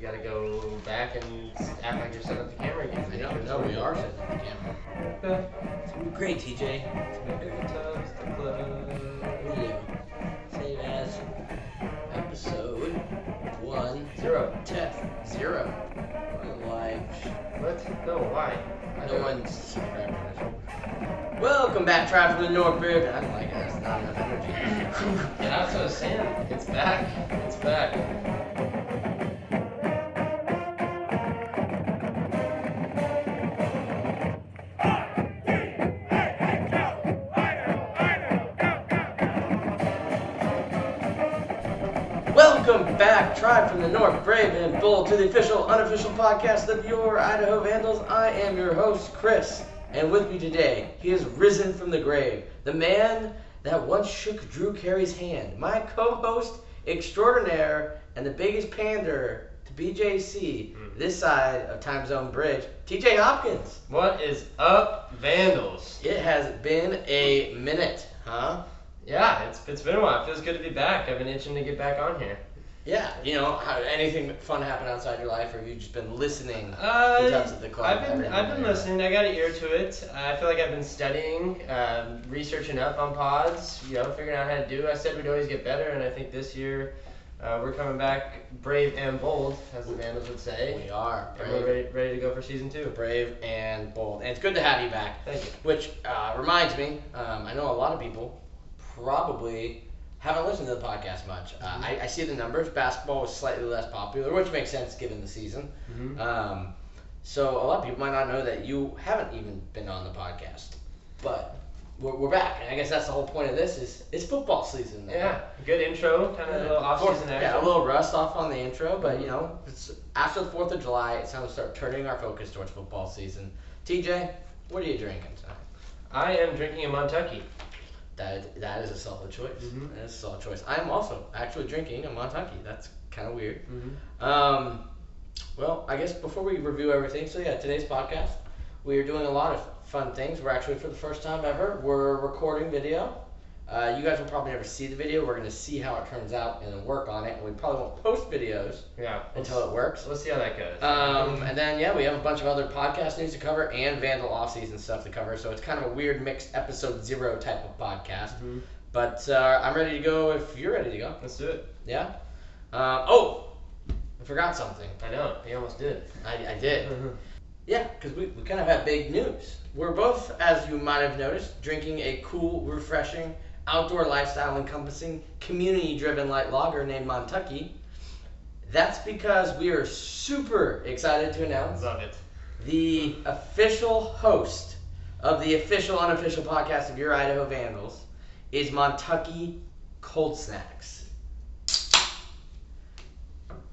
You gotta go back and act like you're setting up the camera again. I know, no, we are setting up the camera. Okay. It's gonna be great, TJ. Video. Save as episode one Zero. test zero. We're live. What? No, why? I No don't- one's subscribed to this. Welcome back, Tribe from the North Bridge. I don't like it. That's not enough energy. Yeah, that's what I was saying. It's back. It's back. From the North, Brave and Bold, to the official, unofficial podcast of your Idaho Vandals. I am your host, Chris, and with me today, he has risen from the grave, the man that once shook Drew Carey's hand, my co-host extraordinaire, and the biggest pander to BJC hmm. this side of Time Zone Bridge, TJ Hopkins. What is up, Vandals? It has been a minute, huh? Yeah, it's it's been a while. It feels good to be back. I've been itching to get back on here. Yeah, you know, how, anything fun happen outside your life, or have you just been listening? Uh, The Tubbs at the Club, I've been I've been listening. I got an ear to it. I feel like I've been studying, um, researching up on pods. You know, figuring out how to do. I said we'd always get better, and I think this year uh, we're coming back brave and bold, as the Vandals would say. We are And we're ready, ready to go for season two. brave and bold, and it's good to have you back. Thank you. Which uh, reminds me, um, I know a lot of people probably haven't listened to the podcast much. Uh, Mm-hmm. I, I see the numbers. Basketball was slightly less popular, which makes sense given the season. Mhm. Um, so a lot of people might not know that you haven't even been on the podcast, but we're, we're back, and I guess that's the whole point of this is it's football season now. Yeah, good intro, kind of a little off season Yeah, a little rust off on the intro, but you know, it's after the Fourth of July, it's time to start turning our focus towards football season. TJ, what are you drinking tonight? I am drinking a Montucky. That that is a solid choice. Mhm. That is a solid choice. I am also actually drinking a Montucky. That's kind of weird. Mm-hmm. Um, well, I guess before we review everything, so yeah, today's podcast, we are doing a lot of fun things. We're actually, for the first time ever, we're recording video. Uh, you guys will probably never see the video. We're going to see how it turns out and then work on it. And we probably won't post videos Yeah. until it works. Let's see how that goes. Um, and then, yeah, we have a bunch of other podcast news to cover and Vandal off-season stuff to cover. So it's kind of a weird mixed episode zero type of podcast. Mhm. But uh, I'm ready to go if you're ready to go. Let's do it. Yeah? Uh, oh! I forgot something. I know. You almost did. I, I did. Yeah, because we, we kind of have big news. We're both, as you might have noticed, drinking a cool, refreshing, outdoor lifestyle encompassing, community driven light lager named Montucky. That's because we are super excited to announce Love it. the official host of the official unofficial podcast of Your Idaho Vandals is Montucky Cold Snacks.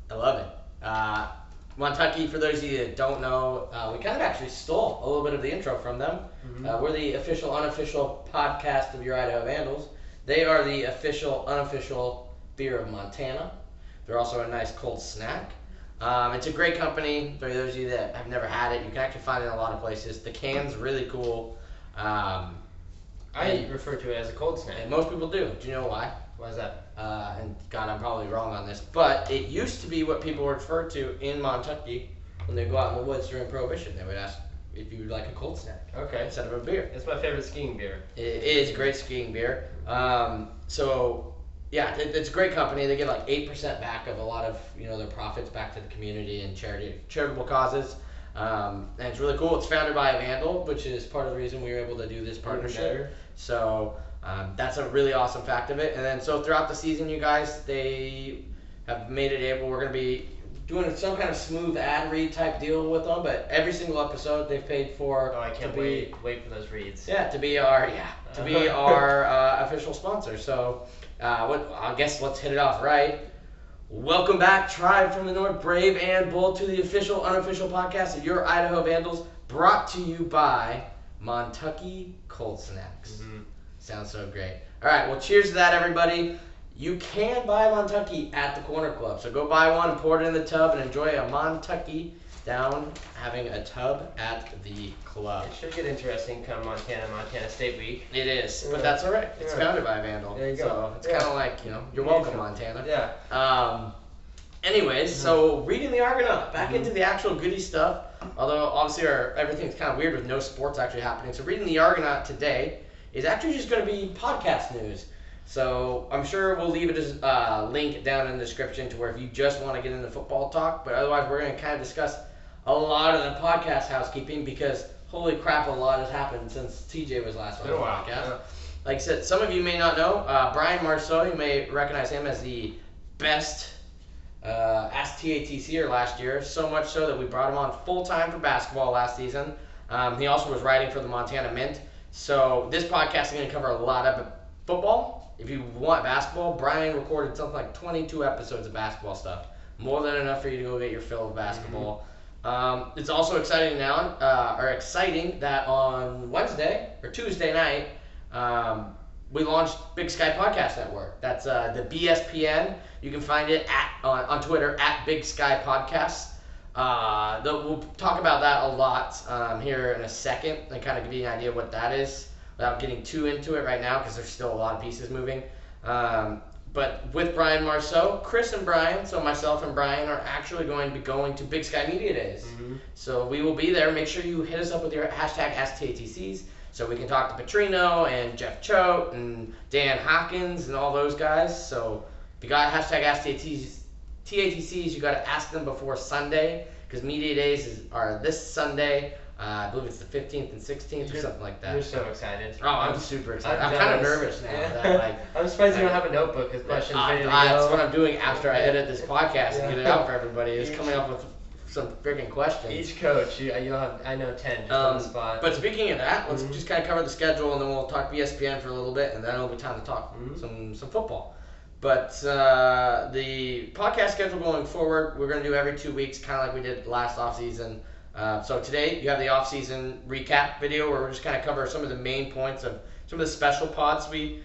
I love it. Uh, Montucky, for those of you that don't know, uh, we kind of actually stole a little bit of the intro from them. Uh, we're the official unofficial podcast of Your Idaho Vandals. They are the official unofficial beer of Montana. They're also a nice cold snack. Um, it's a great company. For those of you that have never had it, you can actually find it in a lot of places. The can's really cool. Um, I refer to it as a cold snack. most people do. Do you know why? Why is that? Uh, and God, I'm probably wrong on this, but it used to be what people referred to in Montucky when they go out in the woods during Prohibition. They would ask if you would like a cold snack Okay. instead of a beer. It's my favorite skiing beer. It is great skiing beer. Um, so yeah, it, it's a great company. They get like eight percent back of a lot of you know their profits back to the community and charity charitable causes. Um, and it's really cool. It's founded by a Vandal, which is part of the reason we were able to do this partnership. So um, that's a really awesome fact of it. And then so throughout the season, you guys, they have made it able. We're gonna be doing some kind of smooth ad read type deal with them. But every single episode, they've paid for Oh, I can't be wait. Wait for those reads. yeah, to be our yeah to be our uh, official sponsor. So, uh, what I guess let's hit it off right. Welcome back, Tribe from the North, Brave and Bold, to the official unofficial podcast of your Idaho Vandals, brought to you by Montucky Cold Snacks. Mhm. Sounds so great. All right, well, cheers to that, everybody. You can buy a Montucky at the Corner Club, so go buy one, and pour it in the tub, and enjoy a Montucky down having a tub at the club. It should get interesting come Montana, Montana State Week. It is, but that's all right. It's Yeah. founded by Vandal. There you so go. it's Yeah. kind of like, you know, you're Yeah. welcome, Montana. Yeah. Um, Anyways, so reading the Argonaut, back into the actual goody stuff. Although obviously our everything's kind of weird with no sports actually happening. So reading the Argonaut today is actually just going to be podcast news. So I'm sure we'll leave it as a uh, link down in the description to where if you just want to get into football talk, but otherwise we're going to kind of discuss a lot of the podcast housekeeping because holy crap, a lot has happened since TJ was last on the podcast. yeah. Like I said, some of you may not know, uh, Brian Marceau, you may recognize him as the best uh, Ask TATCer last year, so much so that we brought him on full time for basketball last season. Um, he also was writing for the Montana Mint. So this podcast is going to cover a lot of football. If you want basketball, Brian recorded something like 22 episodes of basketball stuff. More than enough for you to go get your fill of basketball. Um, it's also exciting now, uh, or exciting that on Wednesday or Tuesday night, um, we launched Big Sky Podcast Network. That's uh, the BSPN. You can find it at on, on Twitter at Big Sky Podcasts. Uh, the, we'll talk about that a lot um, here in a second and kind of give you an idea of what that is without getting too into it right now because there's still a lot of pieces moving. Um, but with Brian Marceau, Chris and Brian, so myself and Brian are actually going to be going to Big Sky Media Days. Mhm. So we will be there. Make sure you hit us up with your hashtag AskTATCs so we can talk to Petrino and Jeff Choate and Dan Hawkins and all those guys. So if you got hashtag AskTATCs, TATCs, you got to ask them before Sunday because media days is, are this Sunday. Uh, I believe it's the 15th and 16th or You're- something like that. You're so excited. Oh, I'm super excited. I'm, I'm kind of nervous now. Yeah. That, like, I'm surprised you don't have a notebook with questions I- ready to I- go. That's what I'm doing after I edit this podcast and get it out for everybody. Is coming up with some freaking questions. Each coach, you, you'll have, I know, 10 just on Um, the spot. But speaking of that, let's Mhm. just kind of cover the schedule, and then we'll talk E BSPN for a little bit, and then it'll be time to talk Mhm. some some football. But uh, the podcast schedule going forward, we're going to do every two weeks, kind of like we did last off season. Uh, so today you have the off season recap video where we're just kind of cover some of the main points of some of the special pods we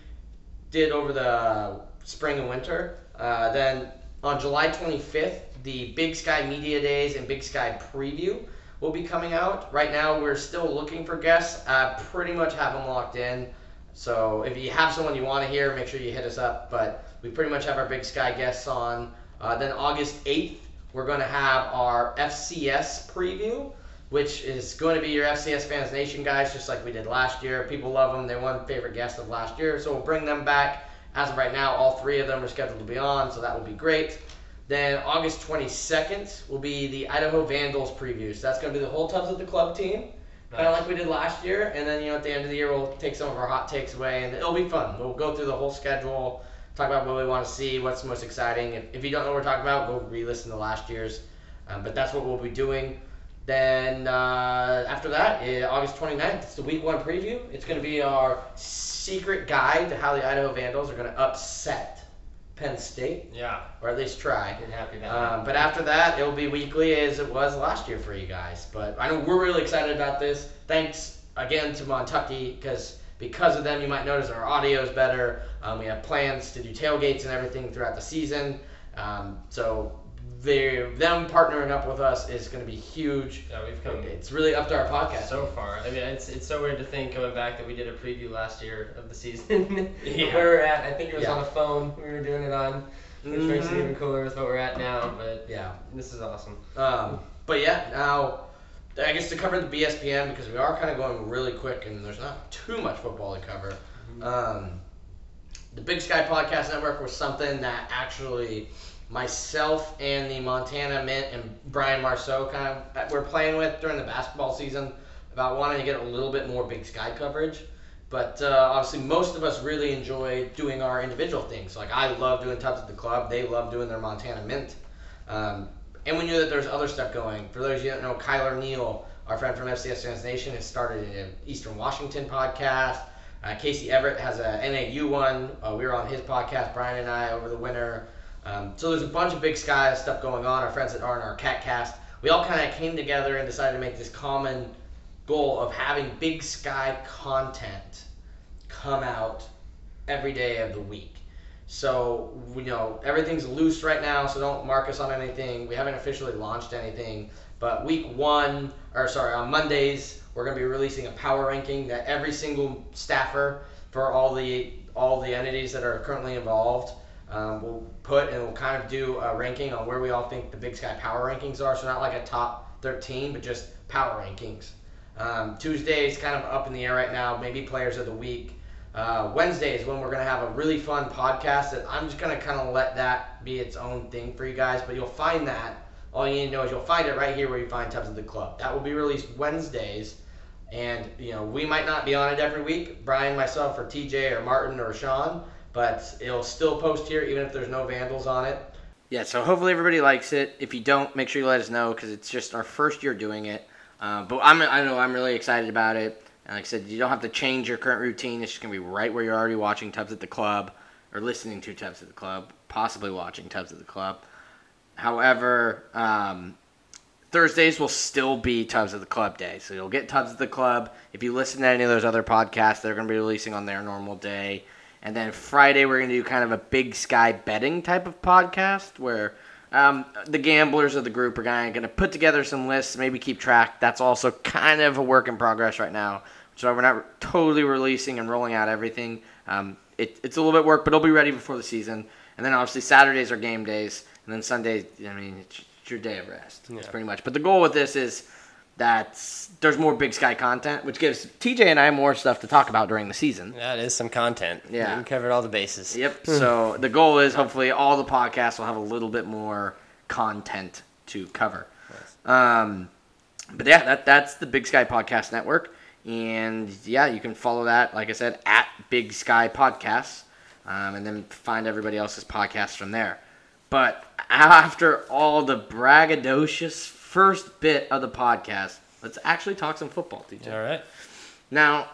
did over the spring and winter. Uh, then on July 25th, the Big Sky Media Days and Big Sky Preview will be coming out. Right now, we're still looking for guests. I pretty much have them locked in. So if you have someone you want to hear, make sure you hit us up. But we pretty much have our Big Sky guests on. Uh, then August 8th, we're going to have our FCS preview, which is going to be your FCS Fans Nation guys, just like we did last year. People love them. They won favorite guest of last year. So we'll bring them back. As of right now, all three of them are scheduled to be on, so that will be great. Then August 22nd will be the Idaho Vandals preview. So that's going to be the whole Tubs at the Club team, kind of like we did last year. And then, you know, at the end of the year, we'll take some of our hot takes away, and it'll be fun. We'll go through the whole schedule, talk about what we want to see, what's most exciting. If, if you don't know what we're talking about, go re-listen to last year's. Um, but that's what we'll be doing. Then uh, after that, uh, August 29th, it's the week one preview. It's going to be our secret guide to how the Idaho Vandals are going to upset Penn State, yeah, or at least try. getting happy about Um, but after that, it'll be weekly as it was last year for you guys. But I know we're really excited about this. Thanks again to Montucky because because of them, you might notice our audio is better. Um, we have plans to do tailgates and everything throughout the season. Um, so they them partnering up with us is going to be huge. Yeah, we've come It's really up to our podcast. so far. I mean, it's it's so weird to think coming back that we did a preview last year of the season. Yeah. Where we're at, I think it was Yeah. on a phone. We were doing it on, which makes it even cooler with what we're at now. But Yeah. this is awesome. Um, but yeah, now I guess to cover the BSPN because we are kind of going really quick and there's not too much football to cover. Um, the Big Sky Podcast Network was something that actually myself and the Montana Mint and Brian Marceau kind of were playing with during the basketball season about wanting to get a little bit more Big Sky coverage. But uh, obviously, most of us really enjoy doing our individual things. Like I love doing Tubs at the Club. They love doing their Montana Mint. Um, and we knew that there's other stuff going. For those of you don't know, Kyler Neal, our friend from FCS Fans Nation, has started an Eastern Washington podcast. Uh, Casey Everett has a NAU one. Uh, we were on his podcast, Brian and I, over the winter. Um, so there's a bunch of Big Sky stuff going on. Our friends that are in our Cat Cast, we all kind of came together and decided to make this common goal of having Big Sky content come out every day of the week. So you know everything's loose right now, so don't mark us on anything. We haven't officially launched anything, but week one, or sorry, on Mondays we're gonna be releasing a power ranking that every single staffer for all the all the entities that are currently involved. Um, we'll put and we'll kind of do a ranking on where we all think the Big Sky power rankings are. So not like a top 13, but just power rankings. Um, Tuesday is kind of up in the air right now. Maybe players of the week. Uh, Wednesday is when we're gonna have a really fun podcast. That I'm just gonna kind of let that be its own thing for you guys. But you'll find that all you need to know is you'll find it right here where you find Tubs of the Club. That will be released Wednesdays. And you know we might not be on it every week, Brian, myself, or TJ, or Martin, or Sean, but it'll still post here even if there's no vandals on it. Yeah, so hopefully everybody likes it. If you don't, make sure you let us know because it's just our first year doing it. Uh, but I'm, I know I'm really excited about it. And like I said, you don't have to change your current routine. It's just gonna be right where you're already watching Tubs at the Club, or listening to Tubs at the Club, possibly watching Tubs at the Club. However, um, Thursdays will still be Tubs at the Club day. So you'll get Tubs at the Club. If you listen to any of those other podcasts, they're going to be releasing on their normal day. And then Friday, we're going to do kind of a big sky betting type of podcast where um, the gamblers of the group are going to put together some lists, maybe keep track. That's also kind of a work in progress right now. So we're not totally releasing and rolling out everything. Um, it, it's a little bit work, but it'll be ready before the season. And then obviously Saturdays are game days. And then Sundays, I mean, it's your day of rest. It's Yeah. pretty much. But the goal with this is that there's more Big Sky content, which gives TJ and I more stuff to talk about during the season. That is some content. Yeah. We covered all the bases. Yep. So the goal is hopefully all the podcasts will have a little bit more content to cover. Um, but yeah, that that's the Big Sky Podcast Network, and yeah, you can follow that, like I said, at Big Sky Podcasts, um, and then find everybody else's podcasts from there. But after all the braggadocious first bit of the podcast, let's actually talk some football, TJ. All right. Now,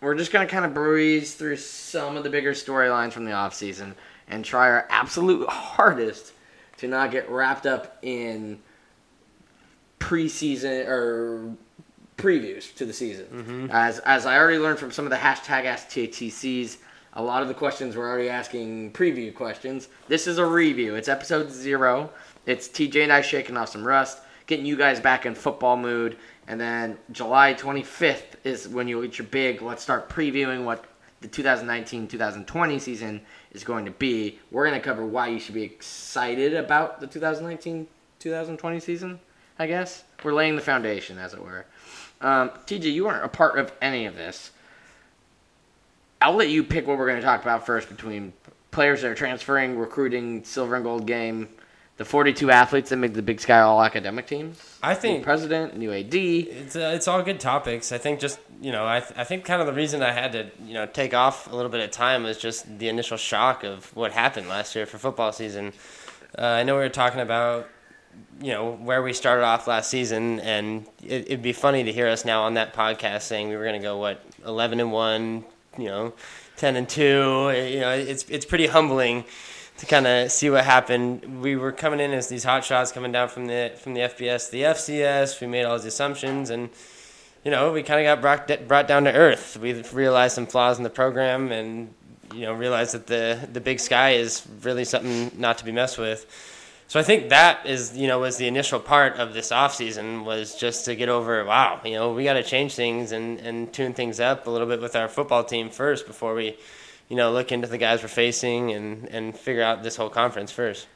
we're just going to kind of breeze through some of the bigger storylines from the offseason and try our absolute hardest to not get wrapped up in preseason or previews to the season. Mm-hmm. As as I already learned from some of the hashtag Ask TATCs, a lot of the questions we're already asking preview questions. This is a review. It's episode zero. It's TJ and I shaking off some rust, getting you guys back in football mood, and then July 25th is when you'll get your big. Let's start previewing what the 2019-2020 season is going to be. We're going to cover why you should be excited about the 2019-2020 season. I guess we're laying the foundation, as it were. Um, TJ, you weren't a part of any of this. I'll let you pick what we're going to talk about first between players that are transferring, recruiting, silver and gold game, the 42 athletes that make the Big Sky All Academic teams. I new think president, new AD. it's uh, it's all good topics. I think just you know I th- I think kind of the reason I had to you know take off a little bit of time was just the initial shock of what happened last year for football season. Uh, I know we were talking about you know where we started off last season, and it, it'd be funny to hear us now on that podcast saying we were going to go what eleven and one, you know, ten and two. You know, it's it's pretty humbling to kind of see what happened. We were coming in as these hot shots coming down from the from the FBS the FCS. We made all these assumptions, and you know, we kind of got brought brought down to earth. We realized some flaws in the program, and you know, realized that the the Big Sky is really something not to be messed with. So I think that is, you know, was the initial part of this off season was just to get over, wow, you know, we got to change things and, and tune things up a little bit with our football team first before we, you know, look into the guys we're facing and, and figure out this whole conference first.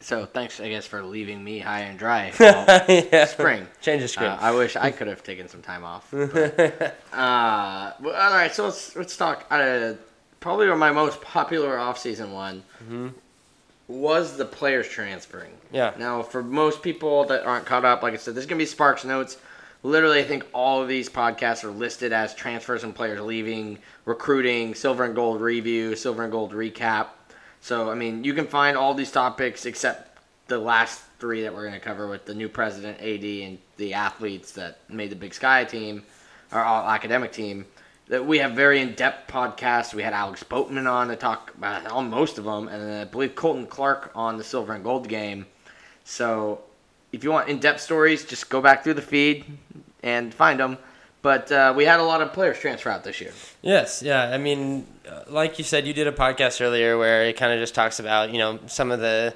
So thanks, I guess, for leaving me high and dry. yeah. spring. Change the Uh. I wish I could have taken some time off. but- uh, well, all right, so let's let's talk. Uh, probably my most popular offseason one Mm-hmm. Was the players transferring. yeah. Now, for most people that aren't caught up, like I said, there's gonna be Sparks notes. Literally, I think all of these podcasts are listed as transfers and players leaving, recruiting, silver and gold review, silver and gold recap. So, I mean, you can find all these topics except the last three that we're going to cover with the new president, AD, and the athletes that made the Big Sky team, our all academic team. That we have very in-depth podcasts. We had Alex Boatman on to talk about all most of them, and I believe Colton Clark on the silver and gold game. So, if you want in-depth stories, just go back through the feed and find them. But uh, we had a lot of players transfer out this year. Yes, yeah. I mean, uh, like you said, you did a podcast earlier where it kind of just talks about you know some of the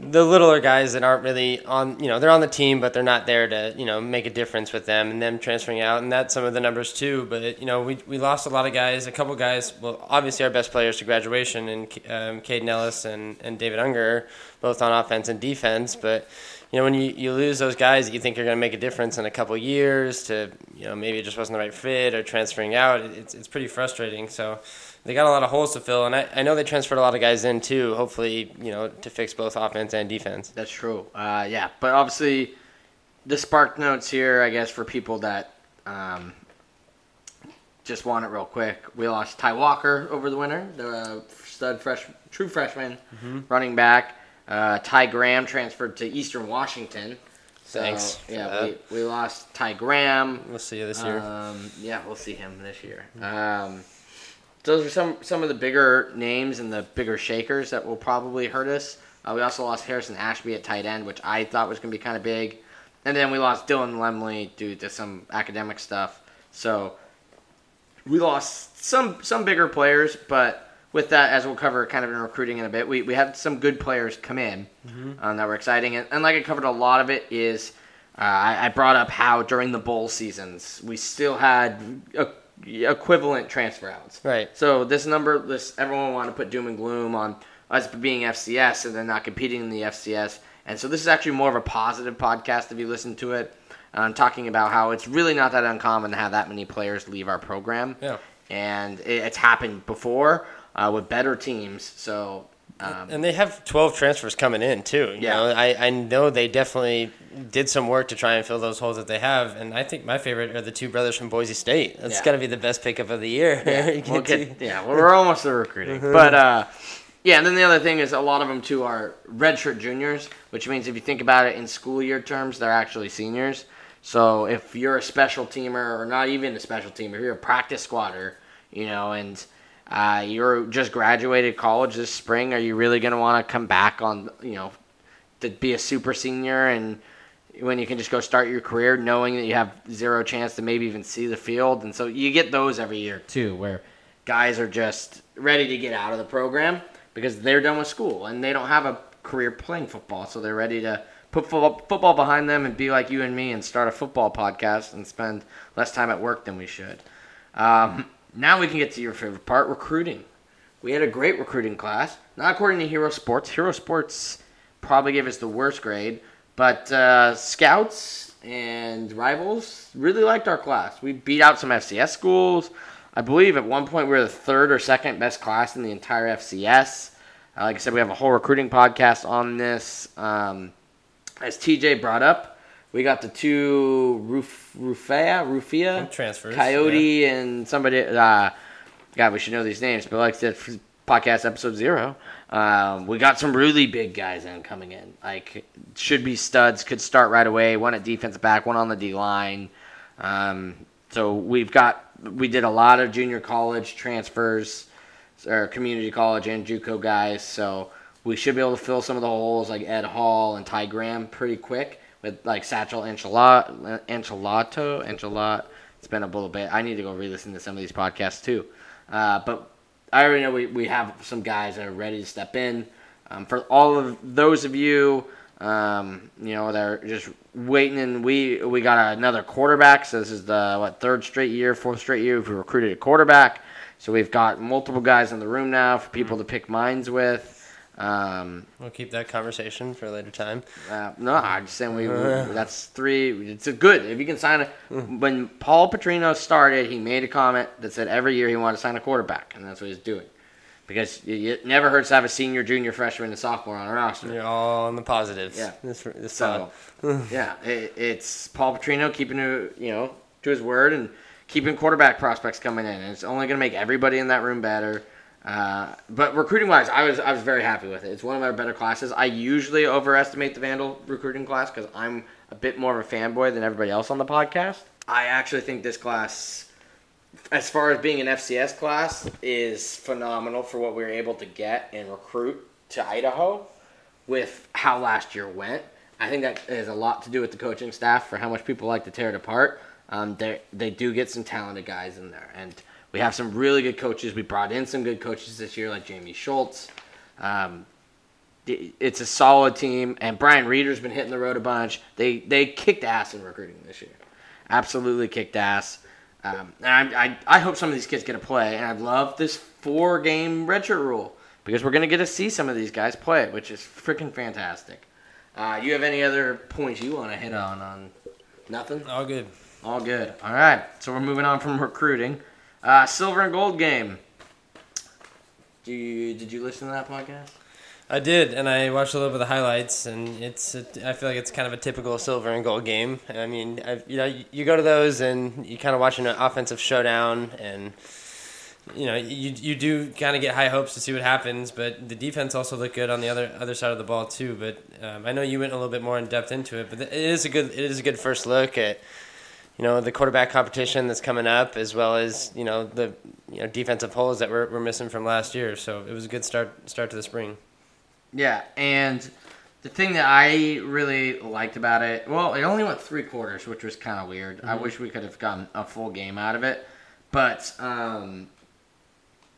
the littler guys that aren't really on, you know, they're on the team, but they're not there to, you know, make a difference with them and them transferring out. And that's some of the numbers too. But, you know, we, we lost a lot of guys, a couple guys, well, obviously our best players to graduation and um, Kaden Elliss and, and David Unger, both on offense and defense. But, you know, when you, you lose those guys that you think are going to make a difference in a couple years to, you know, maybe it just wasn't the right fit or transferring out, it's, it's pretty frustrating. So, they got a lot of holes to fill, and I, I know they transferred a lot of guys in too. Hopefully, you know, to fix both offense and defense. That's true. Uh, yeah, but obviously, the spark notes here, I guess, for people that um, just want it real quick. We lost Ty Walker over the winter, the uh, stud fresh, true freshman Mm-hmm. running back. Uh, Ty Graham transferred to Eastern Washington. So, Thanks Yeah, we, we lost Ty Graham. We'll see you this year. Um, yeah, we'll see him this year. Um, those are some some of the bigger names and the bigger shakers that will probably hurt us. Uh, we also lost Harrison Ashby at tight end, which I thought was going to be kind of big, and then we lost Dylan Lemley due to some academic stuff. So we lost some some bigger players, but with that, as we'll cover kind of in recruiting in a bit, we, we had some good players come in um, that were exciting. And, and like I covered, a lot of it is uh, I, I brought up how during the bowl seasons we still had a, equivalent transfer outs. Right. So this number, this everyone wanted to put doom and gloom on us being FCS and then not competing in the FCS. And so this is actually more of a positive podcast if you listen to it. Um, talking about how it's really not that uncommon to have that many players leave our program. Yeah. And it, it's happened before uh, with better teams. So um, And they have 12 transfers coming in too. You Yeah. know, I, I know they definitely did some work to try and fill those holes that they have. And I think my favorite are the two brothers from Boise State. That's Yeah. got to be the best pickup of the year. Yeah, we'll get yeah, well, we're almost to recruiting, but uh, yeah. And then the other thing is a lot of them too are redshirt juniors, which means if you think about it in school year terms, they're actually seniors. So if you're a special teamer or not even a special teamer, if you're a practice squatter, you know, and uh, you're just graduated college this spring, are you really going to want to come back on, you know, to be a super senior and when you can just go start your career knowing that you have zero chance to maybe even see the field? And so you get those every year too where guys are just ready to get out of the program because they're done with school and they don't have a career playing football. So they're ready to put football, behind them and be like you and me and start a football podcast and spend less time at work than we should. Um, now we can get to your favorite part recruiting we had a great recruiting class not according to hero sports hero sports probably gave us the worst grade but uh, scouts and rivals really liked our class. We beat out some FCS schools. I believe at one point we were the third or second best class in the entire FCS. Uh, like I said, we have a whole recruiting podcast on this. Um, as TJ brought up, we got the two Ruf, Rufia, Rufia Transfers, Coyote, and somebody. Uh, God, we should know these names, but like I said, podcast episode zero, um, we got some really big guys in coming in. Like should be studs, could start right away. One at defensive back, one on the D line. Um, so we've got we did a lot of junior college transfers, or community college and JUCO guys. So we should be able to fill some of the holes like Ed Hall and Ty Graham pretty quick with like Satchel Enchilato, Enchilato, Enchilat. It's been a little bit. I need to go re-listen to some of these podcasts too. Uh, but I already know we, we have some guys that are ready to step in. Um, for all of those of you, um, you know, that are just waiting, and we we got another quarterback. So this is the what third straight year, fourth straight year we've recruited a quarterback. So we've got multiple guys in the room now for people to pick minds with. Um, We'll keep that conversation for a later time. uh, no, I'm just saying we, we that's three. It's a good if you can sign it. When Paul Petrino started, he made a comment that said every year he wanted to sign a quarterback, and that's what he's doing. Because you, it never hurts to have a senior, junior, freshman, and sophomore on a roster. You're all on the positives. Yeah. This, this So, yeah, it, it's Paul Petrino keeping to you know to his word and keeping quarterback prospects coming in. And it's only going to make everybody in that room better. Uh, but recruiting wise, I was I was very happy with it. It's one of our better classes. I usually overestimate the Vandal recruiting class because I'm a bit more of a fanboy than everybody else on the podcast. I actually think this class, as far as being an FCS class, is phenomenal for what we were able to get and recruit to Idaho with how last year went. I think that has a lot to do with the coaching staff for how much people like to tear it apart. Um, they they do get some talented guys in there, and we have some really good coaches. We brought in some good coaches this year, like Jamie Schultz. Um, it's a solid team, and Brian Reeder's been hitting the road a bunch. They they kicked ass in recruiting this year, absolutely kicked ass. Um, and I, I I hope some of these kids get to play, and I love this four game redshirt rule because we're gonna get to see some of these guys play, which is freaking fantastic. Uh, you have any other points you want to hit on? On nothing. All good. All good. All right. So we're moving on from recruiting. Uh, silver and gold game. Do you, did you listen to that podcast? I did, and I watched a little bit of the highlights, and it's. I feel like it's kind of a typical silver and gold game. I mean, I, you know, you go to those and you kind of watch an offensive showdown, and you know, you you do kind of get high hopes to see what happens, but the defense also looked good on the other other side of the ball too. But um, I know you went a little bit more in depth into it, but it is a good it is a good first look at you know the quarterback competition that's coming up, as well as you know the you know defensive holes that we're, we're missing from last year. So it was a good start start to the spring. Yeah, and the thing that I really liked about it, well, it only went three quarters, which was kind of weird. Mm-hmm. I wish we could have gotten a full game out of it, but um,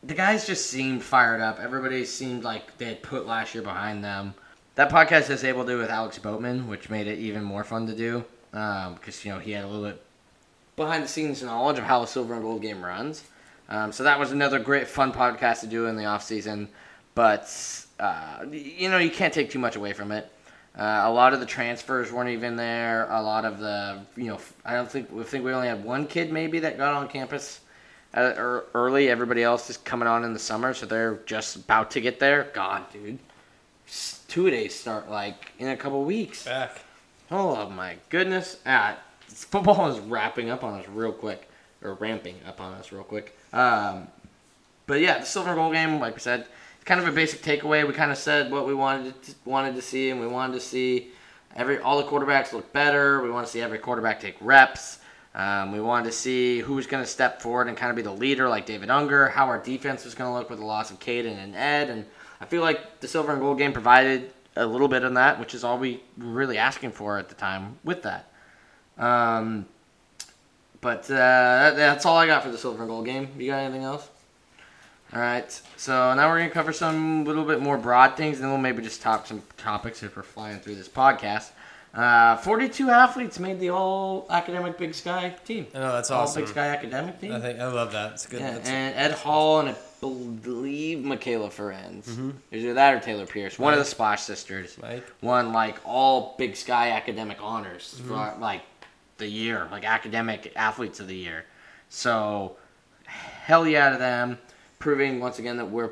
the guys just seemed fired up. Everybody seemed like they had put last year behind them. That podcast is able to do with Alex Boatman, which made it even more fun to do because um, you know he had a little bit behind the scenes knowledge of how a silver and gold game runs. Um, so that was another great fun podcast to do in the off season, but uh, you know, you can't take too much away from it. Uh, a lot of the transfers weren't even there. A lot of the, you know, I don't think we think we only had one kid maybe that got on campus uh, early. Everybody else is coming on in the summer, so they're just about to get there. God, dude, two days start like in a couple weeks. Back. Oh my goodness! Ah, football is wrapping up on us real quick, or ramping up on us real quick. Um, but yeah, the silver and gold game, like we said it's kind of a basic takeaway. We kind of said what we wanted to, wanted to see, and we wanted to see every all the quarterbacks look better. We want to see every quarterback take reps. Um, we wanted to see who's going to step forward and kind of be the leader, like David Unger. How our defense was going to look with the loss of Kaden and Ed, and I feel like the silver and gold game provided a little bit on that, which is all we were really asking for at the time with that. Um, but uh, that's all I got for the silver and gold game. You got anything else? All right, so now we're gonna cover some little bit more broad things, and then we'll maybe just talk some topics if we're flying through this podcast. Uh, 42 athletes made the all academic Big Sky team. I know that's all awesome. Big Sky academic team. I think I love that. It's good. Yeah, That's- and Ed Hall and I believe Mikayla Ferenz. Mhm. Either that or Taylor Pierce. One of the Splash sisters Mike. won like all Big Sky academic honors Mm-hmm. for like the year, like academic athletes of the year. So hell yeah to them, proving once again that we're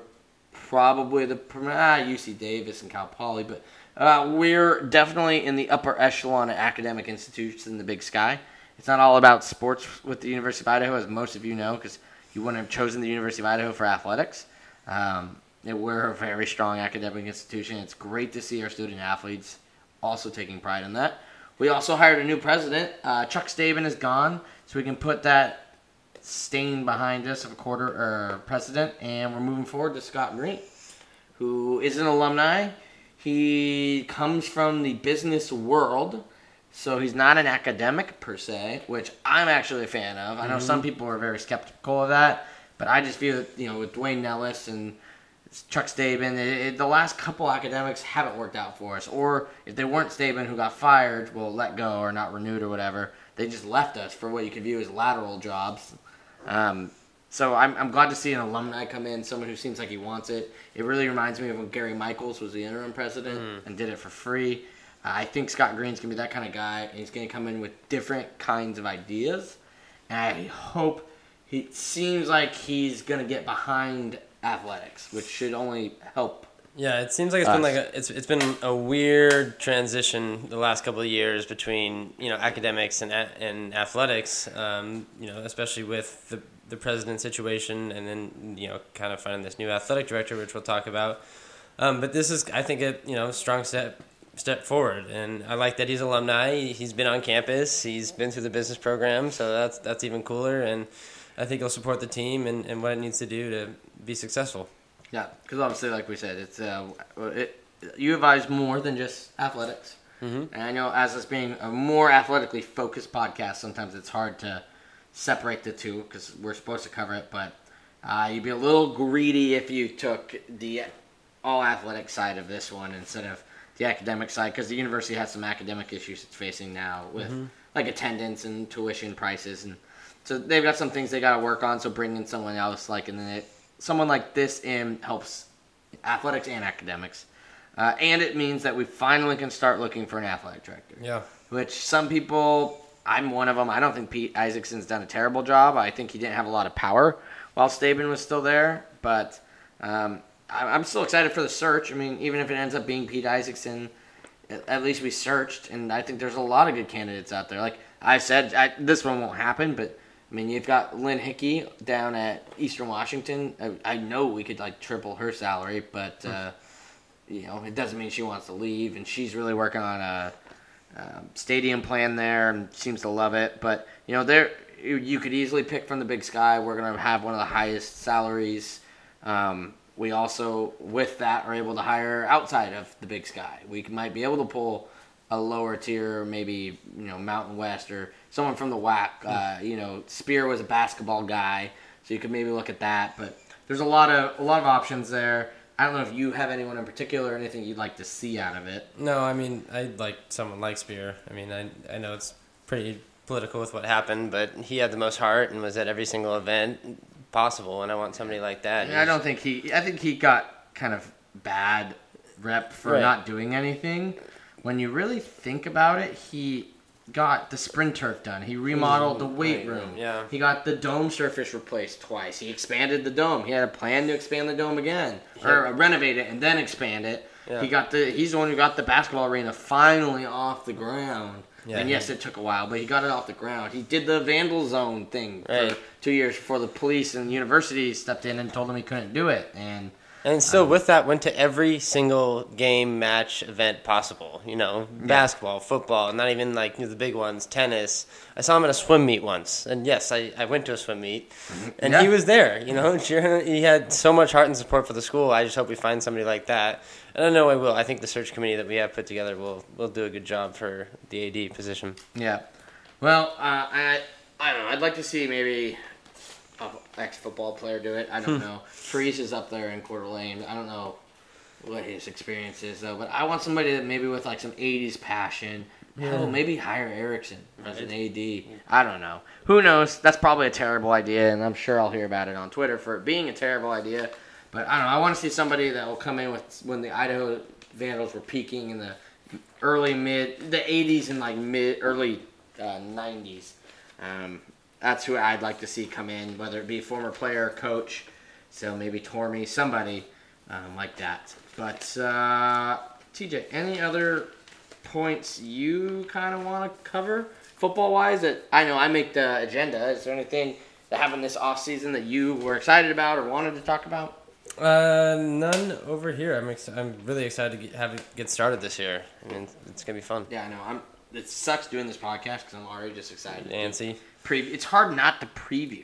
probably the ah, UC Davis and Cal Poly, but uh, we're definitely in the upper echelon of academic institutions in the Big Sky. It's not all about sports with the University of Idaho, as most of you know, because you wouldn't have chosen the University of Idaho for athletics. Um, we're a very strong academic institution. It's great to see our student athletes also taking pride in that. We also hired a new president. Uh, Chuck Staben is gone, so we can put that stain behind us of a quarter or president, and we're moving forward to Scott Green, who is an alumni. He comes from the business world, so he's not an academic per se, which I'm actually a fan of. I know some people are very skeptical of that, but I just feel that you know with Duane Nellis and Chuck Staben, it, it, the last couple academics haven't worked out for us. Or if they weren't Staben who got fired, well, let go or not renewed or whatever, they just left us for what you could view as lateral jobs. Um, so I'm, I'm glad to see an alumni come in, someone who seems like he wants it. It really reminds me of when Gary Michaels was the interim president and did it for free. Uh, I think Scott Green's gonna be that kind of guy, and he's gonna come in with different kinds of ideas. And I hope he seems like he's gonna get behind athletics, which should only help. Yeah, it seems like it's been like a, it's it's been a weird transition the last couple of years between you know academics and and athletics. Um, you know, especially with the the president situation, and then you know kind of finding this new athletic director, which we'll talk about. Um, but this is, I think, a you know strong step step forward, and I like that he's alumni. He's been on campus. He's been through the business program, so that's that's even cooler. And I think he'll support the team and, and what it needs to do to be successful. Yeah, because obviously, like we said, it's uh, it, U of I is more than just athletics. Mhm. And I know, as us being a more athletically focused podcast, sometimes it's hard to separate the two because we're supposed to cover it. But uh, you'd be a little greedy if you took the all athletic side of this one instead of the academic side because the university has some academic issues it's facing now with like attendance and tuition prices and so they've got some things they got to work on. So bringing someone else like and then it, someone like this in helps athletics and academics, uh, and it means that we finally can start looking for an athletic director. Yeah. Which some people, I'm one of them. I don't think Pete Isakson's done a terrible job. I think he didn't have a lot of power while Staben was still there, but um, I, I'm still excited for the search. I mean, even if it ends up being Pete Isakson, at- at least we searched, and I think there's a lot of good candidates out there. Like I said, I, this one won't happen, but I mean, you've got Lynn Hickey down at Eastern Washington. I, I know we could like triple her salary, but uh, you know, it doesn't mean she wants to leave, and she's really working on a um, stadium plan there and seems to love it. But you know, there you, you could easily pick from the Big Sky. We're gonna have one of the highest salaries. Um, we also, with that, are able to hire outside of the Big Sky. We might be able to pull a lower tier, maybe you know Mountain West or someone from the WAC. Uh, you know, Spear was a basketball guy, so you could maybe look at that. But there's a lot of a lot of options there. I don't know if you have anyone in particular or anything you'd like to see out of it. No, I mean, I'd like someone like Spear. I mean, I, I know it's pretty political with what happened, but he had the most heart and was at every single event possible, and I want somebody like that. I don't think he. I think he got kind of bad rep for Right. not doing anything. When you really think about it, he got the sprint turf done. He remodeled the weight room. Yeah. He got the dome surface replaced twice. He expanded the dome. He had a plan to expand the dome again, or uh, renovate it and then expand it. Yeah. He got the. He's the one who got the basketball arena finally off the ground. Yeah, and yes, it took a while, but he got it off the ground. He did the vandal zone thing Right. for two years before the police and the university stepped in and told him he couldn't do it. And And still, with that, went to every single game, match, event possible. You know, basketball, football, not even like the big ones, tennis. I saw him at a swim meet once, and yes, I, I went to a swim meet, and Yeah. he was there. You know. He had so much heart and support for the school. I just hope we find somebody like that. And I know I will. I think the search committee that we have put together will will do a good job for the AD position. yeah, well, uh, I I don't know. I'd like to see maybe ex football player do it. I don't know. Freeze is up there in Coeur d'Alene. I don't know what his experience is though, but I want somebody that maybe with like some '80s passion. Hell, maybe hire Erickson as an AD. I don't know. Who knows? That's probably a terrible idea, and I'm sure I'll hear about it on Twitter for it being a terrible idea. But I don't know. I want to see somebody that will come in with when the Idaho Vandals were peaking in the early mid, the 80s and like mid early uh, 90s. Um, that's who I'd like to see come in, whether it be a former player, or coach, so maybe Tormey, somebody um, like that. But uh, TJ, any other points you kind of want to cover football wise? That I know I make the agenda. Is there anything that happened this off season that you were excited about or wanted to talk about? Uh, none over here. I'm ex- I'm really excited to get, have it get started this year. I mean, it's gonna be fun. Yeah, I know. I'm. It sucks doing this podcast because I'm already just excited. Nancy. Pre- it's hard not to preview.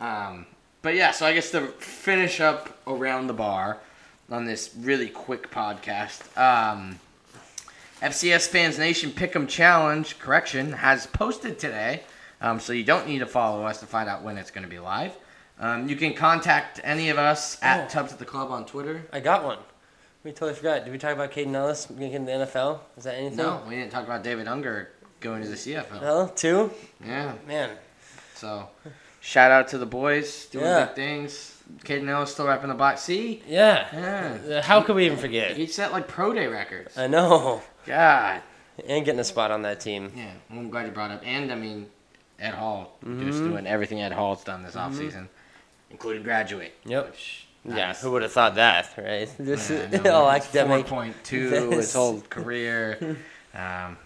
Um, but yeah, so I guess to finish up around the bar on this really quick podcast, um, FCS Fans Nation Pick'em Challenge correction has posted today, um, so you don't need to follow us to find out when it's going to be live. Um, you can contact any of us at Oh. Tubs at the Club on Twitter. I got one. We totally forgot. Did we talk about Kaden Elliss getting the NFL? Is that anything? No, we didn't talk about David Unger going to the CFL. No, two. Yeah, Man, so shout out to the boys doing Yeah. big things. Kaden Elliss still wrapping the box. See, yeah. Yeah. How could we even forget? He set like pro day records. I know. God. And getting a spot on that team. Yeah, well, I'm glad you brought up. And I mean, Ed Hall just Mhm. doing everything Ed Hall's done this offseason, including graduate. Yep. Which, Yeah, who would have thought that, right? This Yeah, is know, all academic. 4.2 his whole career. Um,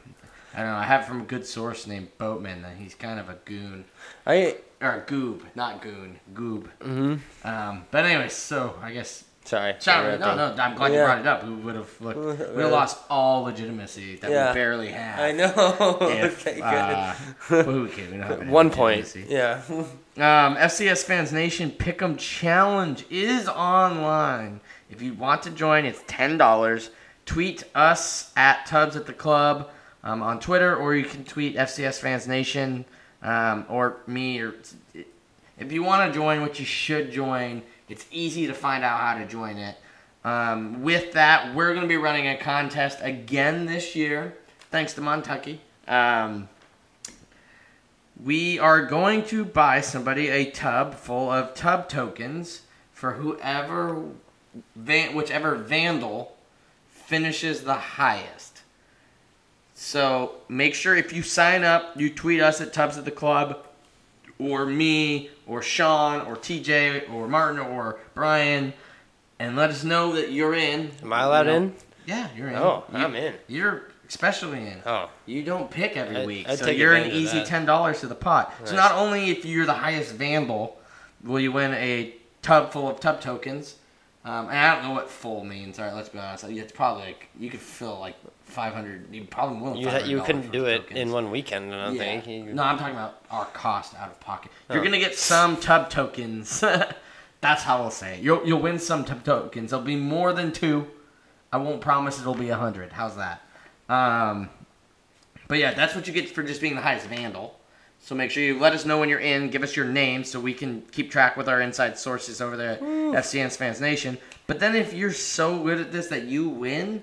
I don't know. I have from a good source named Boatman that he's kind of a goon. I. Or goob, not goon. Goob. hmm Um, but anyways, so I guess Sorry. Interrupting. no, no, I'm glad you brought it up. We would have looked, we would have lost all legitimacy that Yeah. we barely have. I know. If, okay, good. uh, well? We any One point. legitimacy. Yeah. Um, FCS Fans Nation Pick'em Challenge is online. If you want to join, it's ten dollars. Tweet us at Tubs at the Club um, on Twitter, or you can tweet FCS Fans Nation um, or me. Or if you want to join, what you should join, it's easy to find out how to join it. Um, with that, we're going to be running a contest again this year, thanks to Montucky. We are going to buy somebody a tub full of tub tokens for whoever, van, whichever vandal finishes the highest. So make sure if you sign up, you tweet us at Tubs at the Club, or me, or Sean, or TJ, or Martin, or Brian, and let us know that you're in. Am I allowed You know, in? Yeah, you're in. Oh, You- I'm in. You're especially in. Oh, You don't pick every I'd- week, I'd so you're an easy ten dollars to the pot. So not only if you're the highest vandal, will you win a tub full of tub tokens. Um, and I don't know what full means. All right, let's be honest. It's probably like you could fill like five hundred. You probably won't. you you couldn't do it in one weekend. I don't think. You- No, I'm talking about our cost out of pocket. Oh. You're gonna get some tub tokens. That's how I'll say it. You'll you'll win some tub tokens. There'll be more than two. I won't promise it'll be a hundred. How's that? Um, but yeah, that's what you get for just being the highest vandal. So make sure you let us know when you're in. Give us your name so we can keep track with our inside sources over there at FCS Fans Nation. But then if you're so good at this that you win,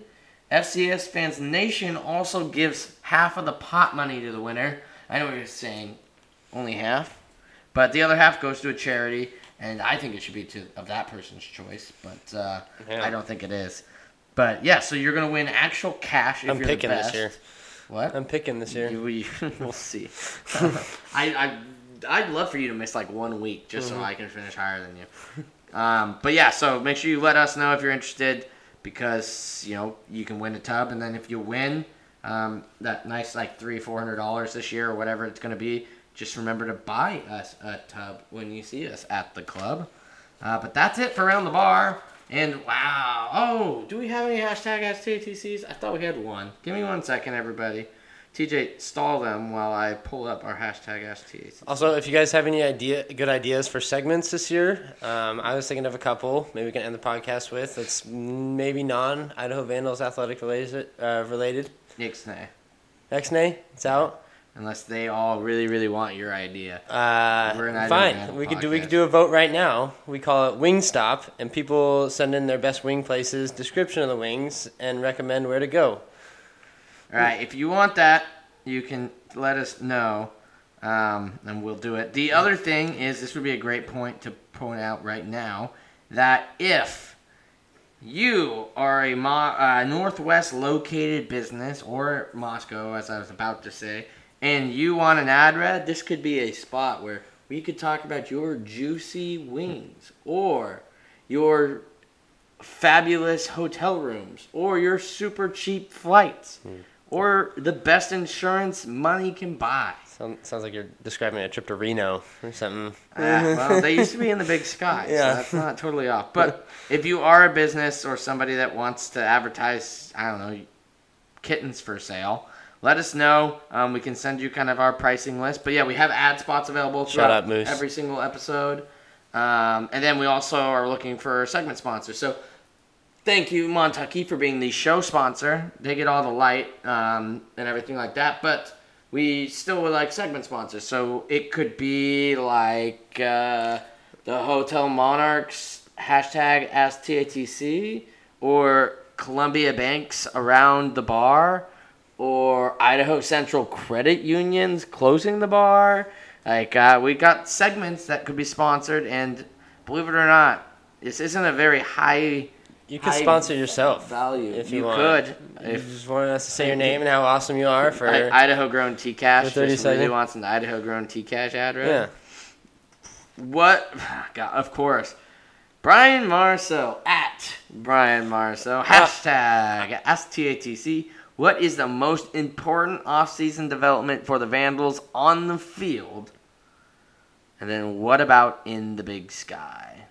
FCS Fans Nation also gives half of the pot money to the winner. I know what you're saying, only half, but the other half goes to a charity, and I think it should be to of that person's choice. But uh, Yeah. I don't think it is. But yeah, so you're gonna win actual cash if I'm you're picking the this year. What? I'm picking this year. We, we'll see. I, I, I'd love for you to miss like one week just Mm-hmm. so I can finish higher than you. Um, but yeah, so make sure you let us know if you're interested because you know you can win a tub, and then if you win um, that nice like three, four hundred dollars this year or whatever it's gonna be, just remember to buy us a tub when you see us at the club. Uh, but that's it for around the bar. And wow, oh, do we have any hashtag STTCs? I thought we had one. Give me one second, everybody. TJ, stall them while I pull up our hashtag STTCs. Also, if you guys have any idea, good ideas for segments this year, um, I was thinking of a couple. Maybe we can end the podcast with. That's maybe non Idaho Vandals athletic related. Uh, related. Nixnay. Xnay, it's out. Unless they all really, really want your idea. Uh, We're an Idaho fine. We could do we could do a vote right now. We call it Wingstop, and people send in their best wing places, description of the wings, and recommend where to go. All right, if you want that, you can let us know, um, and we'll do it. The other thing is, this would be a great point to point out right now that if you are a Mo- uh, Northwest located business or Moscow, as I was about to say, and you want an ad read, this could be a spot where we could talk about your juicy wings or your fabulous hotel rooms or your super cheap flights or the best insurance money can buy. Sound, sounds like you're describing a trip to Reno or something. Ah, well, they used to be in the big sky, Yeah. so that's not totally off. But if you are a business or somebody that wants to advertise, I don't know, kittens for sale, let us know. Um, we can send you kind of our pricing list. But yeah, we have ad spots available Shut throughout Moose. every single episode. Um, and then we also are looking for segment sponsors. So thank you, Montucky, for being the show sponsor. They get all the light um, and everything like that. But we still would like segment sponsors. So it could be like uh, the Hotel Monarchs hashtag AskTATC or Columbia Banks around the bar or Idaho Central Credit Union's closing the bar. Like uh, we got segments that could be sponsored, and believe it or not, this isn't a very high You could high sponsor yourself value. if you you, want. could. You If just wanted us to say your name and how awesome you are for I, Idaho grown T Cash For just really wants an Idaho grown T Cash ad yeah. What? God, of course. Brian Marceau at Brian Marceau hashtag STATC. What is the most important off-season development for the Vandals on the field? And then what about in the big sky?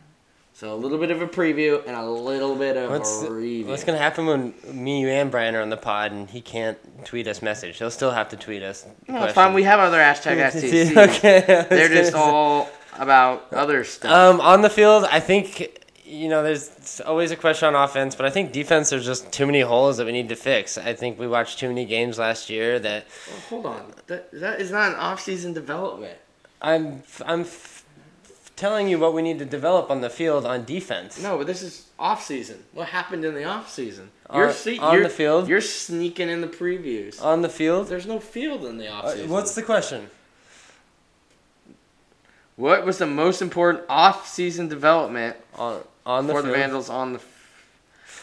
So a little bit of a preview and a little bit of What's a review. what's gonna happen when me, you, and Brian are on the pod and he can't tweet us message? He'll still have to tweet us. No, it's fine. We have other hashtag. STATC. okay. They're just all about other stuff. Um, on the field, I think you know there's always a question on offense, but I think defense there's just too many holes that we need to fix. I think we watched too many games last year that Well, hold on. That, that is not an off-season development. I'm I'm f- telling you what we need to develop on the field on defense. No, but this is off season. What happened in the off season? You're On- on you're- the field? You're sneaking in the previews. On the field. There's no field in the Uh, season. what's the question? what was the most important off season development On on the for field. the Vandals on the?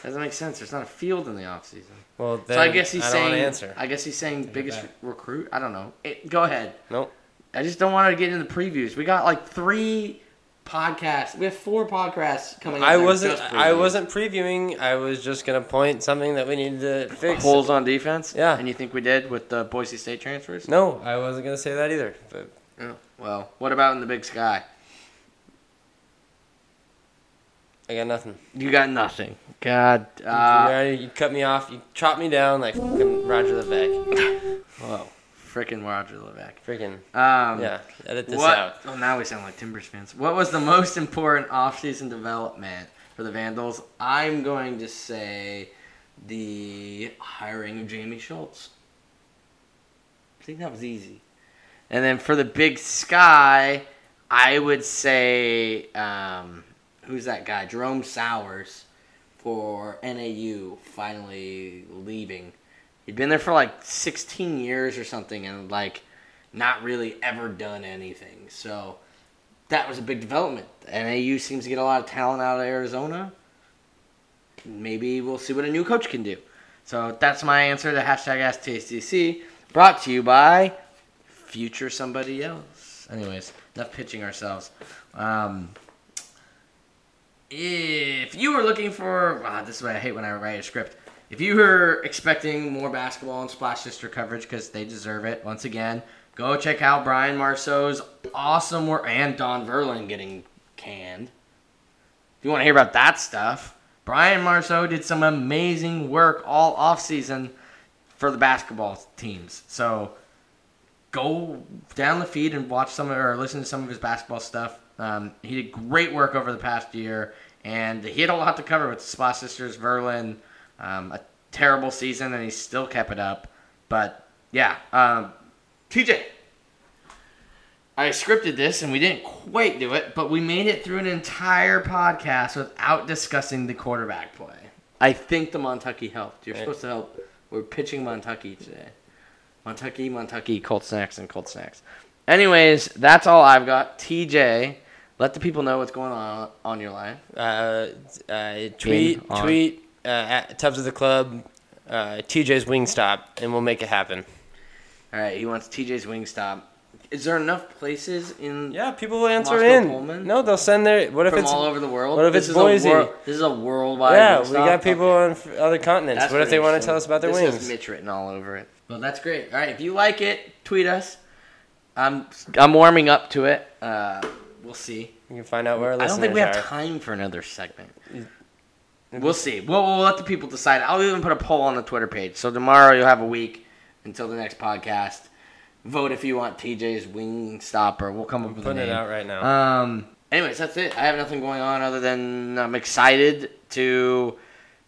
Doesn't make sense. There's not a field in the off season. Well, So I guess he's I saying. answer. I guess he's saying it biggest recruit. I don't know. It, go ahead. Nope. I just don't want to get into the previews. We got like three podcasts. We have four podcasts coming. up I wasn't. I wasn't previewing. I was just gonna point something that we needed to fix. holes on defense. Yeah. And you think we did with the Boise State transfers? No, I wasn't gonna say that either. But Oh, well, what about in the Big Sky? I got nothing. You got nothing. God. you, Uh, already- you cut me off. You chopped me down like fucking Roger Levesque. whoa. Frickin' Roger Levesque. Freaking Um, yeah. Edit this what? out. Oh, now we sound like Timbers fans. What was the most important offseason development for the Vandals? I'm going to say the hiring of Jamie Schultz. I think that was easy. And then for the Big Sky, I would say um, who's that guy? Jerome Souers for NAU finally leaving. He'd been there for like 16 years or something, and like not really ever done anything. So that was a big development. NAU seems to get a lot of talent out of Arizona. Maybe we'll see what a new coach can do. So that's my answer to hashtag AskTATC, brought to you by Future Somebody Else. Anyways, enough pitching ourselves. Um, if you were looking for, ah, this is what I hate when I write a script. If you were expecting more basketball and Splash Sister coverage because they deserve it, once again, go check out Brian Marceau's awesome work and Don Verlin getting canned. If you want to hear about that stuff, Brian Marceau did some amazing work all off season for the basketball teams. So go down the feed and watch some or listen to some of his basketball stuff. Um, he did great work over the past year, and he had a lot to cover with the Splash Sisters, Verlin. Um, a terrible season, and he still kept it up. But yeah, um, TJ, I scripted this, and we didn't quite do it, but we made it through an entire podcast without discussing the quarterback play. I think the Montucky helped. You're Right. supposed to help. We're pitching Montucky today. Montucky, Montucky, Cold Snacks, and Cold Snacks. Anyways, that's all I've got. TJ, let the people know what's going on on your life. Uh, uh, tweet on. tweet uh, at Tubbs of the Club, uh, TJ's Wingstop, and we'll make it happen. All right, he wants TJ's Wingstop. Is there enough places in Yeah, people will answer Moscow in. Pullman? No, they'll send their. What if from it's? all over the world? what if This it's Boise? wor- this is a worldwide. yeah, we got people Okay. on other continents. That's what if they want to tell us about their this wings? Has Mitch written all over it. Well, that's great. All right, if you like it, tweet us. I'm I'm warming up to it. Uh, we'll see. You can find out where our I don't think we have are. time for another segment. We'll see. We'll, we'll let the people decide. I'll even put a poll on the Twitter page. So tomorrow you'll have a week until the next podcast. Vote if you want TJ's wing stopper. We'll come up I'm with putting a it out right now. Um. Anyways, that's it. I have nothing going on other than I'm excited to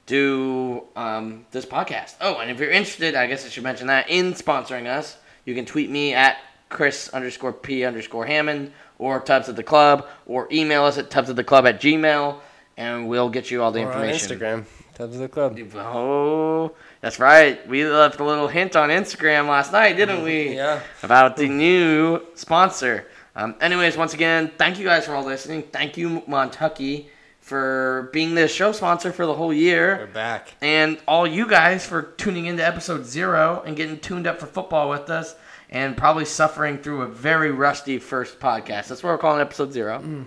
do um, this podcast. Oh, and if you're interested, I guess I should mention that in sponsoring us, you can tweet me at Chris underscore P underscore Hammond or Tubbs at the Club or email us at Tubbs at the Club at Gmail and we'll get you all the or on information. Instagram, Tubbs at the Club. Oh, that's right. We left a little hint on Instagram last night, didn't we? Yeah. About the new sponsor. Um, anyways, once again, thank you guys for all listening. Thank you, Montucky, for being the show sponsor for the whole year. We're back. And all you guys for tuning into episode zero and getting tuned up for football with us and probably suffering through a very rusty first podcast. That's what we're calling episode zero.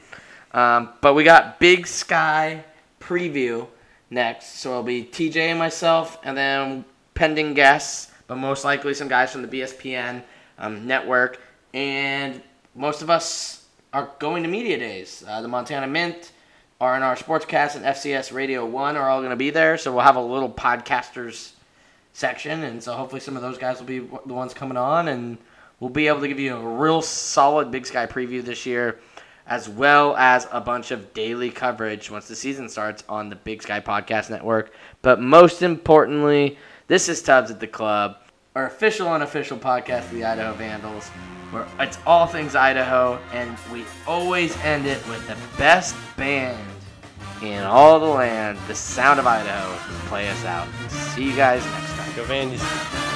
Um, but we got Big Sky preview next. So it'll be TJ and myself, and then pending guests, but most likely some guys from the BSPN um, network. And most of us are going to media days. Uh, the Montana Mint, our Sportscast and FCS Radio 1 are all going to be there. So we'll have a little podcasters section. And so hopefully some of those guys will be the ones coming on. And we'll be able to give you a real solid Big Sky preview this year, as well as a bunch of daily coverage once the season starts on the Big Sky Podcast Network. But most importantly, this is Tubbs at the Club. our official unofficial podcast of the Idaho Vandals, where it's all things Idaho, and we always end it with the best band in all the land, the sound of Idaho, play us out. See you guys next time. Go Vandy's.